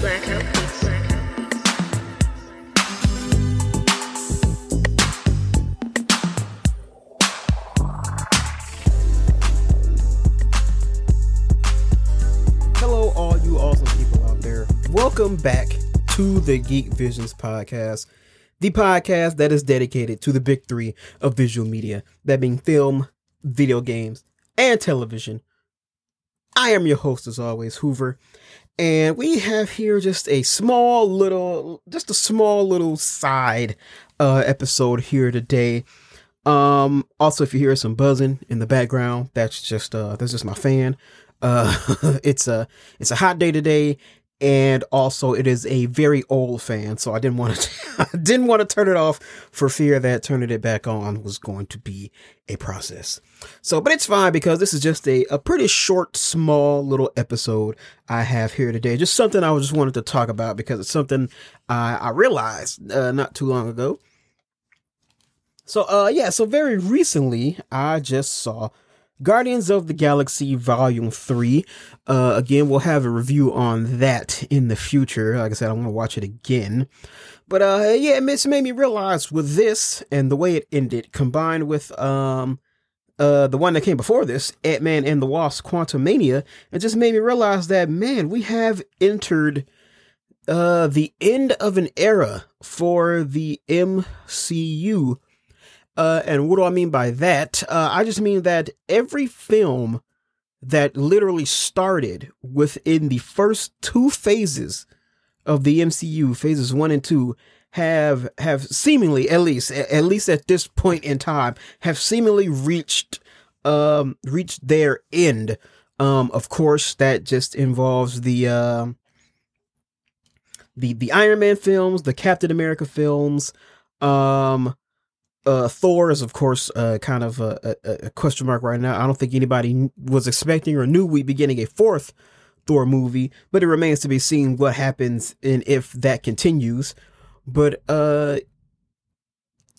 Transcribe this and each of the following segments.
Blackout. Hello, all you awesome people out there. Welcome back to the GeekVisionz podcast, the podcast that is dedicated to the big three of visual media, that being film, video games, and television. I am your host, as always, Hoover, and we have here just a small little, just a small little side uh, episode here today. Um, also, if you hear some buzzing in the background, that's just uh, that's just my fan. Uh, it's a it's a hot day today, and also it is a very old fan, so I didn't want to didn't want to turn it off for fear that turning it back on was going to be a process. So, but it's fine because this is just a, a pretty short, small little episode I have here today. Just something I just wanted to talk about because it's something I, I realized uh, not too long ago. So, uh, yeah, so very recently I just saw Guardians of the Galaxy Volume 3. Uh, again, we'll have a review on that in the future. Like I said, I want to watch it again. But, uh, yeah, it's made me realize with this and the way it ended, combined with, um, uh, the one that came before this, Ant-Man and the Wasp Quantumania, it just made me realize that, man, we have entered, uh, the end of an era for the MCU uh, and what do I mean by that? Uh, I just mean that every film that literally started within the first two phases of the MCU, phases one and two, have have seemingly, at least at least at this point in time, have seemingly reached um reached their end. Um, of course, that just involves the uh, the the Iron Man films, the Captain America films, um uh, Thor is, of course, uh, kind of a, a, a, question mark right now. I don't think anybody was expecting or knew we'd be getting a fourth Thor movie, but it remains to be seen what happens and if that continues. But uh,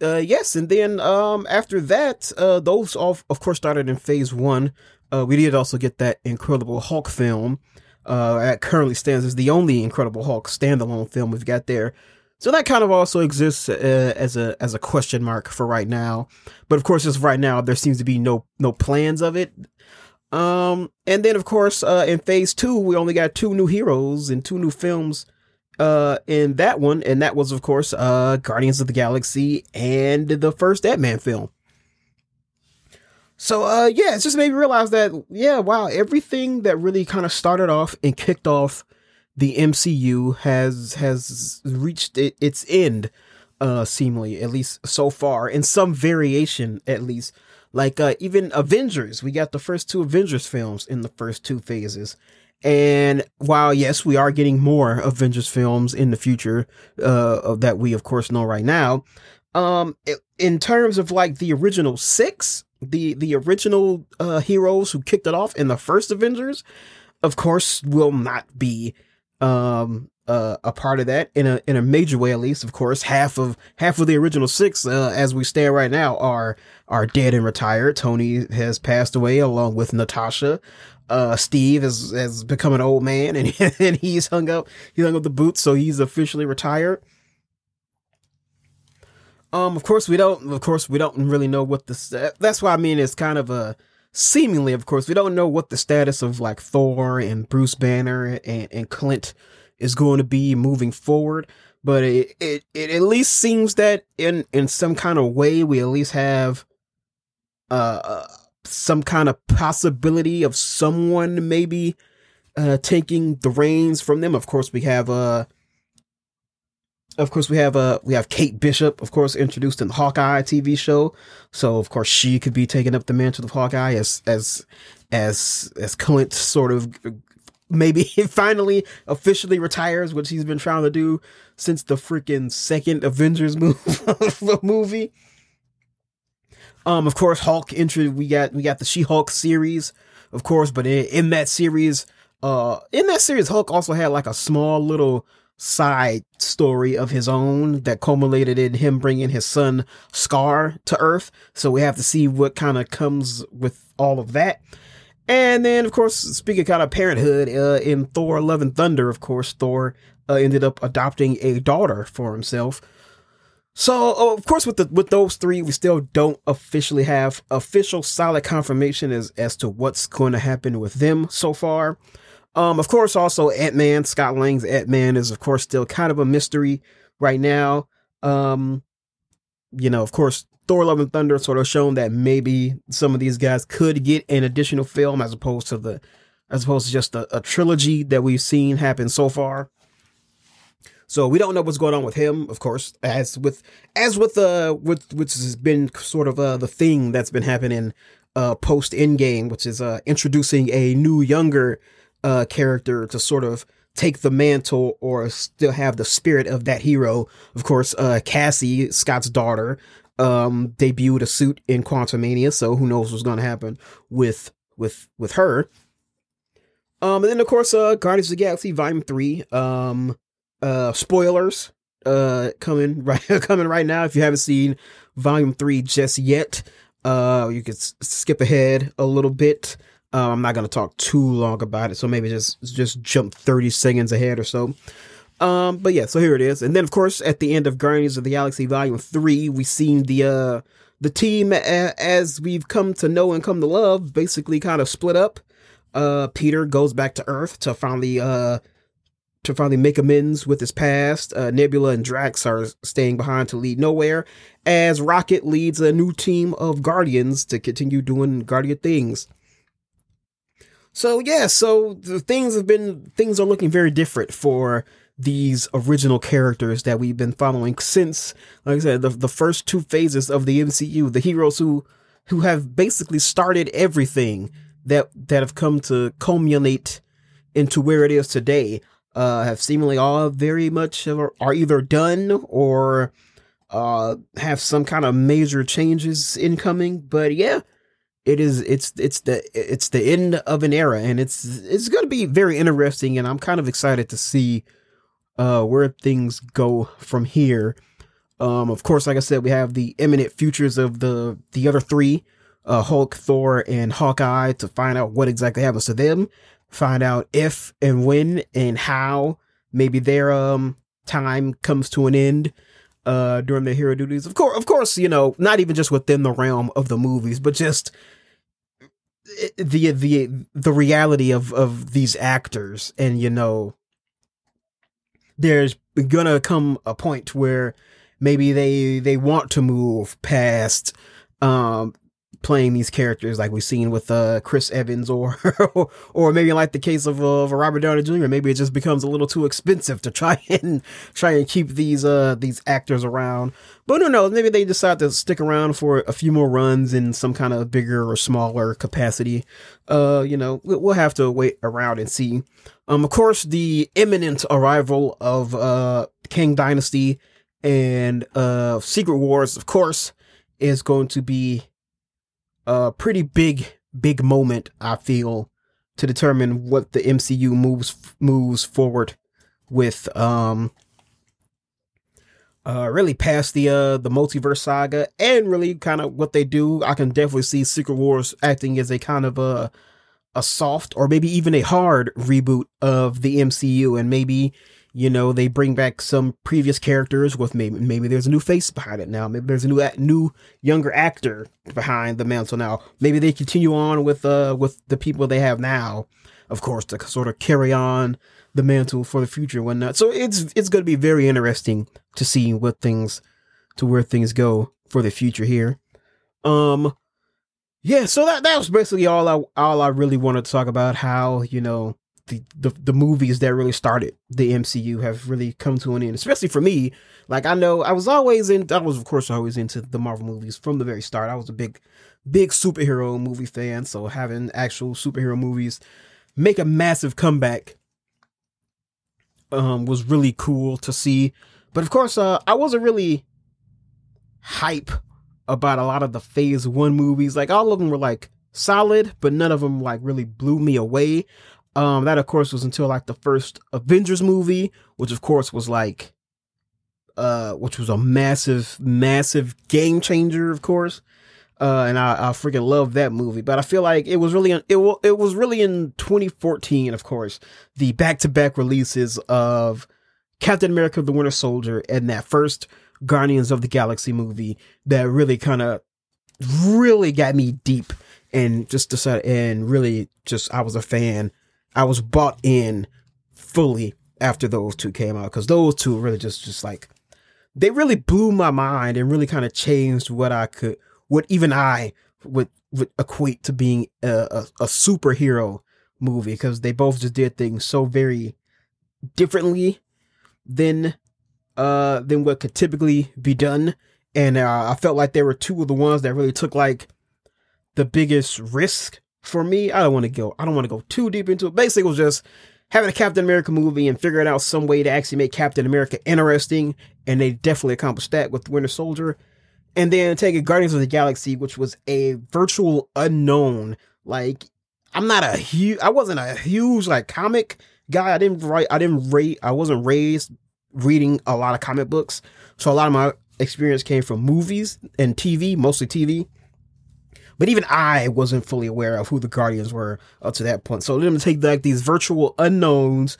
uh, yes, and then um, after that, uh, those all, of course, started in Phase One. Uh, we did also get that Incredible Hulk film. Uh, that currently stands as the only Incredible Hulk standalone film we've got there. So that kind of also exists uh, as a as a question mark for right now. But of course, as right now, there seems to be no no plans of it. Um, and then of course, uh, in Phase Two, we only got two new heroes and two new films. Uh, in that one, and that was of course uh Guardians of the Galaxy and the first Ant Man film. So uh, yeah, it's just made me realize that yeah, wow, everything that really kind of started off and kicked off the MCU has has reached it, its end, uh, seemingly at least so far, in some variation at least. Like uh, even Avengers, we got the first two Avengers films in the first two phases, and while yes, we are getting more Avengers films in the future, uh, that we of course know right now. Um, in terms of like the original six, the the original uh heroes who kicked it off in the first Avengers, of course, will not be um uh, a part of that in a in a major way at least of course. Half of half of the original six uh, as we stand right now are are dead and retired. Tony has passed away along with natasha. Uh, steve has has become an old man and, and he's hung up he hung up the boots so he's officially retired. Um of course we don't of course we don't really know what the that's why i mean it's kind of a seemingly, of course, we don't know what the status of like Thor and Bruce Banner and, and Clint is going to be moving forward. But it, it, it at least seems that in, in some kind of way, we at least have, uh, uh some kind of possibility of someone maybe, uh, taking the reins from them. Of course, we have, uh, of course, we have uh we have Kate Bishop, of course, introduced in the Hawkeye TV show. So of course she could be taking up the mantle of Hawkeye as as as as Clint sort of maybe finally officially retires, which he's been trying to do since the freaking second Avengers movie. Um, of course, Hulk entry. We got we got the She Hulk series, of course, but in, in that series, uh, in that series, Hulk also had like a small little side story of his own that culminated in him bringing his son Skaar to Earth. So we have to see what kind of comes with all of that. And then, of course, speaking kind of parenthood, uh, in Thor: Love and Thunder, of course, Thor uh, ended up adopting a daughter for himself. So, oh, of course, with the with those three, we still don't officially have official solid confirmation as as to what's going to happen with them so far. Um, of course, also Ant Man, Scott Lang's Ant Man is of course still kind of a mystery right now. Um, you know, of course, Thor: Love and Thunder sort of shown that maybe some of these guys could get an additional film as opposed to the as opposed to just a, a trilogy that we've seen happen so far. So we don't know what's going on with him, of course, as with as with uh with which has been sort of uh the thing that's been happening uh post Endgame, which is uh introducing a new younger uh character to sort of take the mantle or still have the spirit of that hero. Of course, uh Cassie, Scott's daughter, um debuted a suit in Quantumania, so who knows what's gonna happen with with with her. Um and then of course uh Guardians of the Galaxy Volume 3. Um uh spoilers uh coming right coming right now if you haven't seen volume 3 just yet uh you could s- skip ahead a little bit uh, i'm not to talk too long about it so maybe just just jump 30 seconds ahead or so um but yeah so here it is and then of course at the end of guardians of the galaxy volume 3 we seen the uh the team a- as we've come to know and come to love basically kind of split up uh peter goes back to earth to finally uh to finally make amends with his past. Uh, Nebula and Drax are staying behind to lead Knowhere, as Rocket leads a new team of Guardians to continue doing Guardian things. So yeah, so the things have been things are looking very different for these original characters that we've been following since, like I said, the, the first two phases of the MCU, the heroes who who have basically started everything that that have come to culminate into where it is today uh, have seemingly all very much are, are either done or uh, have some kind of major changes incoming. But yeah, it is it's it's the it's the end of an era, and it's it's going to be very interesting. And I'm kind of excited to see uh, where things go from here. Um, of course, like I said, we have the imminent futures of the the other three, uh, Hulk, Thor, and Hawkeye, to find out what exactly happens to them find out if and when and how maybe their um time comes to an end uh during their hero duties. Of course, of course, you know, not even just within the realm of the movies, but just the the the reality of of these actors and you know there's gonna come a point where maybe they they want to move past um playing these characters like we've seen with uh, Chris Evans or or maybe like the case of, uh, of Robert Downey Jr. Maybe it just becomes a little too expensive to try and try and keep these uh these actors around. But no, no, Maybe they decide to stick around for a few more runs in some kind of bigger or smaller capacity. Uh, you know, we'll have to wait around and see. Um, of course, the imminent arrival of uh Kang Dynasty and uh Secret Wars, of course, is going to be a pretty big big moment I feel to determine what the MCU moves moves forward with um uh really past the uh the multiverse saga and really kind of what they do. I can definitely see Secret Wars acting as a kind of a a soft or maybe even a hard reboot of the MCU and maybe you know they bring back some previous characters with maybe maybe there's a new face behind it now. Maybe there's a new new younger actor behind the mantle now. Maybe they continue on with uh with the people they have now of course to sort of carry on the mantle for the future and whatnot. So it's it's going to be very interesting to see what things to where things go for the future here. Um yeah so that that was basically all i all i really wanted to talk about how you know the, the the movies that really started the MCU have really come to an end. Especially for me, like I know I was always in. I was of course always into the Marvel movies from the very start. I was a big, big superhero movie fan. So having actual superhero movies make a massive comeback um was really cool to see. But of course, uh, I wasn't really hype about a lot of the Phase One movies. Like all of them were like solid, but none of them like really blew me away. Um, that of course was until like the first Avengers movie, which of course was like, uh, which was a massive, massive game changer, of course. uh, and I, I freaking love that movie. But I feel like it was really it it was really in 2014, of course, the back to back releases of Captain America: The Winter Soldier and that first Guardians of the Galaxy movie that really kind of really got me deep and just decided and really just I was a fan. I was bought in fully after those two came out because those two really just just like they really blew my mind and really kind of changed what I could what even I would would equate to being a, a, a superhero movie because they both just did things so very differently than uh than what could typically be done. And uh, I felt like they were two of the ones that really took like the biggest risk for me. I don't want to go I don't want to go too deep into it. Basically it was just having a Captain America movie and figuring out some way to actually make Captain America interesting and they definitely accomplished that with Winter Soldier and then taking Guardians of the Galaxy, which was a virtual unknown. Like, I'm not a huge, I wasn't a huge like comic guy. I didn't write, I didn't rate, I wasn't raised reading a lot of comic books. So a lot of my experience came from movies and TV, mostly TV. But even I wasn't fully aware of who the Guardians were up to that point. So let them take like these virtual unknowns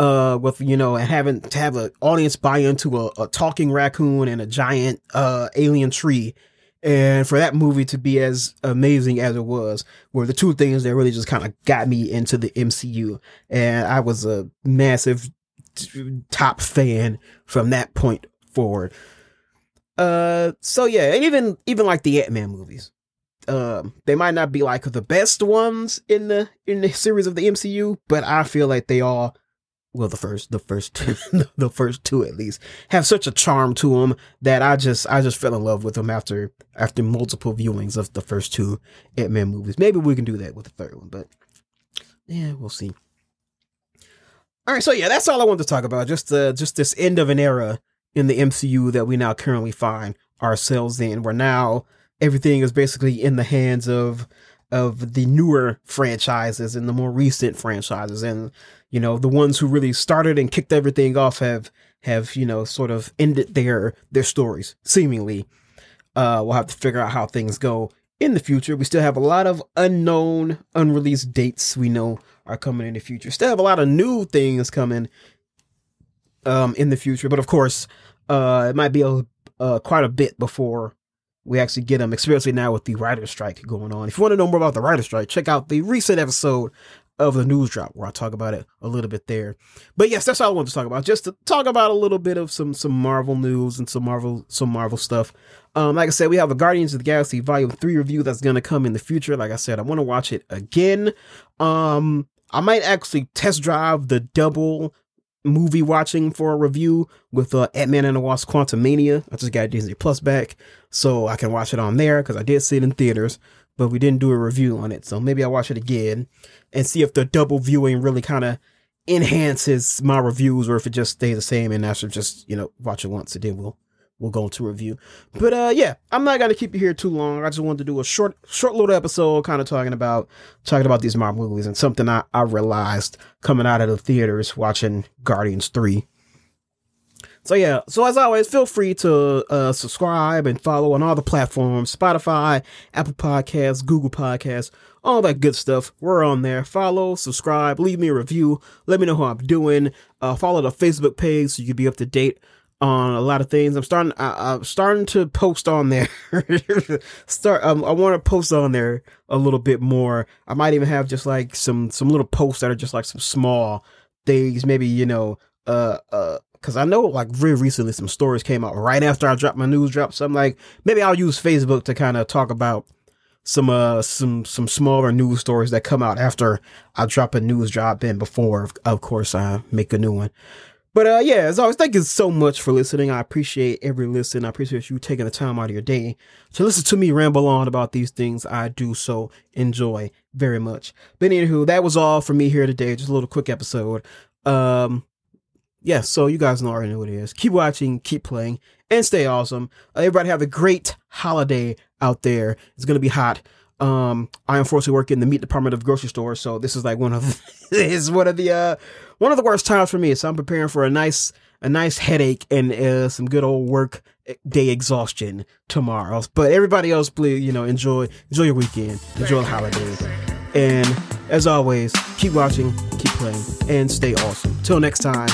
uh, with you know, and having to have an audience buy into a, a talking raccoon and a giant uh alien tree, and for that movie to be as amazing as it was, were the two things that really just kind of got me into the MCU, and I was a massive top fan from that point forward. Uh, so yeah, and even even like the Ant Man movies, um, they might not be like the best ones in the in the series of the MCU, but I feel like they all well the first the first two the first two at least have such a charm to them that I just I just fell in love with them after after multiple viewings of the first two Ant-Man movies. Maybe we can do that with the third one, but yeah, we'll see. All right, so yeah, that's all I wanted to talk about. Just uh, just this end of an era in the MCU that we now currently find ourselves in. We're now everything is basically in the hands of of the newer franchises and the more recent franchises. And you know the ones who really started and kicked everything off have have you know sort of ended their their stories seemingly. Uh we'll have to figure out how things go in the future. We still have a lot of unknown unreleased dates we know are coming in the future. Still have a lot of new things coming um in the future. But of course uh it might be a uh, quite a bit before we actually get them, especially now with the writer's strike going on. If you want to know more about the writer's strike, check out the recent episode of the news drop where I talk about it a little bit there. But yes, that's all I wanted to talk about. Just to talk about a little bit of some some Marvel news and some Marvel some Marvel stuff. Um, like I said, we have a Guardians of the Galaxy Volume Three review that's gonna come in the future. Like I said, I want to watch it again. Um, I might actually test drive the double movie watching for a review with uh, Ant Man and the Wasp Quantumania. I just got Disney Plus back, so I can watch it on there because I did see it in theaters, but we didn't do a review on it. So maybe I'll watch it again and see if the double viewing really kind of enhances my reviews or if it just stays the same and I should just, you know, watch it once and then we'll we'll go into review. But uh yeah, I'm not gonna keep you here too long. I just wanted to do a short short little episode kind of talking about talking about these Marvel movies and something I, I realized coming out of the theaters watching Guardians 3. So yeah, so as always, feel free to uh, subscribe and follow on all the platforms: Spotify, Apple Podcasts, Google Podcasts, all that good stuff. We're on there. Follow, subscribe, leave me a review. Let me know how I'm doing. Uh, follow the Facebook page so you can be up to date on a lot of things. I'm starting. I, am starting to post on there. Start. Um, I want to post on there a little bit more. I might even have just like some some little posts that are just like some small things. Maybe you know. Uh. Uh. Because I know, like, very recently, some stories came out right after I dropped my news drop. So I'm like, maybe I'll use Facebook to kind of talk about some uh some some smaller news stories that come out after I drop a news drop in before of course I make a new one. But uh yeah, as always, thank you so much for listening. I appreciate every listen. I appreciate you taking the time out of your day to listen to me ramble on about these things I do so enjoy very much. But anywho, that was all for me here today. Just a little quick episode. Um yeah, so you guys know already know what it is. Keep watching, keep playing, and stay awesome. Uh, everybody have a great holiday out there. It's gonna be hot. Um, I unfortunately work in the meat department of grocery store, so this is like one of is one of the uh one of the worst times for me. So I'm preparing for a nice a nice headache and uh, some good old work day exhaustion tomorrow. But everybody else, please, you know, enjoy enjoy your weekend, enjoy the holidays, and as always, keep watching, keep playing, and stay awesome. Till next time,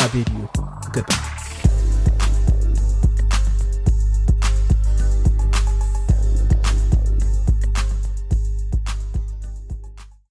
I bid you goodbye.